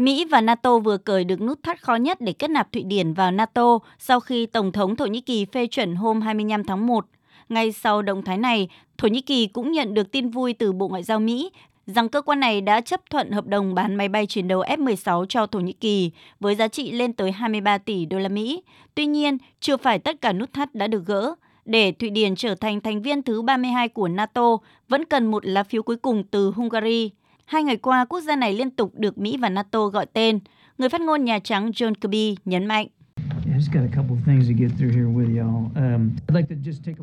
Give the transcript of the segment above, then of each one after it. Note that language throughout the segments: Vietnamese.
Mỹ và NATO vừa cởi được nút thắt khó nhất để kết nạp Thụy Điển vào NATO sau khi Tổng thống Thổ Nhĩ Kỳ phê chuẩn hôm 25 tháng 1. Ngay sau động thái này, Thổ Nhĩ Kỳ cũng nhận được tin vui từ Bộ Ngoại giao Mỹ rằng cơ quan này đã chấp thuận hợp đồng bán máy bay chiến đấu F-16 cho Thổ Nhĩ Kỳ với giá trị lên tới 23 tỷ đô la Mỹ. Tuy nhiên, chưa phải tất cả nút thắt đã được gỡ. Để Thụy Điển trở thành thành viên thứ 32 của NATO, vẫn cần một lá phiếu cuối cùng từ Hungary. Hai ngày qua, quốc gia này liên tục được Mỹ và NATO gọi tên. Người phát ngôn Nhà Trắng John Kirby nhấn mạnh.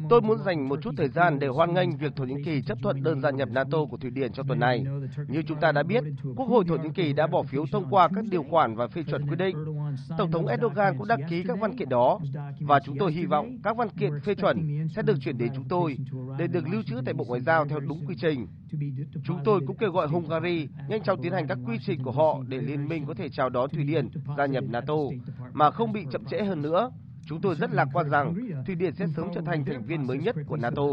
Tôi muốn dành một chút thời gian để hoan nghênh việc Thổ Nhĩ Kỳ chấp thuận đơn gia nhập NATO của Thụy Điển trong tuần này. Như chúng ta đã biết, Quốc hội Thổ Nhĩ Kỳ đã bỏ phiếu thông qua các điều khoản và phê chuẩn quyết định. Tổng thống Erdogan cũng đăng ký các văn kiện đó và chúng tôi hy vọng các văn kiện phê chuẩn sẽ được chuyển đến chúng tôi để được lưu trữ tại Bộ Ngoại giao theo đúng quy trình. Chúng tôi cũng kêu gọi Hungary nhanh chóng tiến hành các quy trình của họ để liên minh có thể chào đón Thụy Điển gia nhập NATO mà không bị chậm trễ hơn nữa. Chúng tôi rất lạc quan rằng Thụy Điển sẽ sớm trở thành thành viên mới nhất của NATO.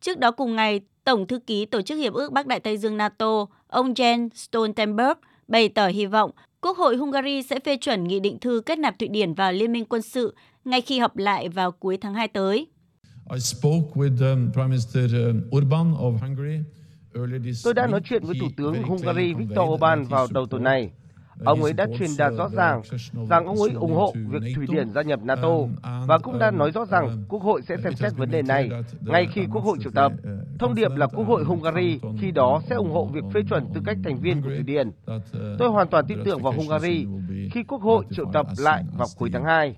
Trước đó cùng ngày, Tổng thư ký Tổ chức Hiệp ước Bắc Đại Tây Dương NATO, ông Jens Stoltenberg bày tỏ hy vọng Quốc hội Hungary sẽ phê chuẩn nghị định thư kết nạp Thụy Điển vào Liên minh quân sự ngay khi họp lại vào cuối tháng 2 tới. Tôi đã nói chuyện với Thủ tướng Hungary Viktor Orbán vào đầu tuần này. Ông ấy đã truyền đạt rõ ràng rằng ông ấy ủng hộ việc Thụy Điển gia nhập NATO và cũng đã nói rõ rằng Quốc hội sẽ xem xét vấn đề này ngay khi Quốc hội triệu tập. Thông điệp là Quốc hội Hungary khi đó sẽ ủng hộ việc phê chuẩn tư cách thành viên của Thụy Điển. Tôi hoàn toàn tin tưởng vào Hungary khi Quốc hội triệu tập lại vào cuối tháng 2.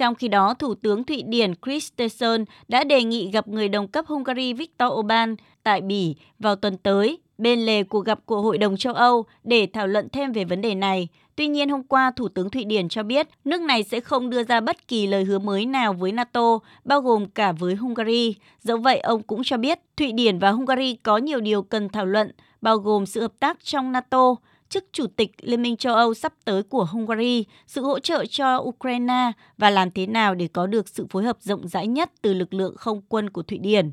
Trong khi đó, Thủ tướng Thụy Điển Kristersson đã đề nghị gặp người đồng cấp Hungary Viktor Orbán tại Bỉ vào tuần tới bên lề cuộc gặp của Hội đồng châu Âu để thảo luận thêm về vấn đề này. Tuy nhiên, hôm qua, Thủ tướng Thụy Điển cho biết nước này sẽ không đưa ra bất kỳ lời hứa mới nào với NATO, bao gồm cả với Hungary. Dẫu vậy, ông cũng cho biết Thụy Điển và Hungary có nhiều điều cần thảo luận, bao gồm sự hợp tác trong NATO, chức chủ tịch Liên minh châu Âu sắp tới của Hungary, sự hỗ trợ cho Ukraine và làm thế nào để có được sự phối hợp rộng rãi nhất từ lực lượng không quân của Thụy Điển.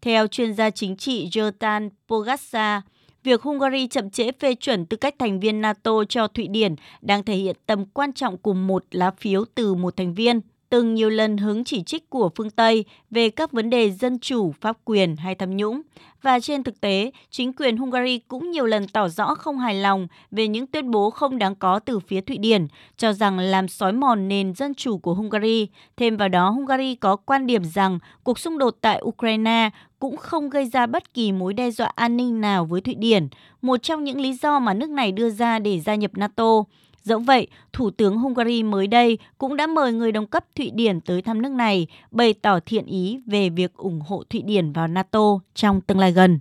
Theo chuyên gia chính trị Jotan Pogasa, việc Hungary chậm trễ phê chuẩn tư cách thành viên NATO cho Thụy Điển đang thể hiện tầm quan trọng của một lá phiếu từ một thành viên từng nhiều lần hứng chỉ trích của phương Tây về các vấn đề dân chủ, pháp quyền hay tham nhũng. Và trên thực tế, chính quyền Hungary cũng nhiều lần tỏ rõ không hài lòng về những tuyên bố không đáng có từ phía Thụy Điển, cho rằng làm xói mòn nền dân chủ của Hungary. Thêm vào đó, Hungary có quan điểm rằng cuộc xung đột tại Ukraine cũng không gây ra bất kỳ mối đe dọa an ninh nào với Thụy Điển, một trong những lý do mà nước này đưa ra để gia nhập NATO. Dẫu vậy, Thủ tướng Hungary mới đây cũng đã mời người đồng cấp Thụy Điển tới thăm nước này, bày tỏ thiện ý về việc ủng hộ Thụy Điển vào NATO trong tương lai gần.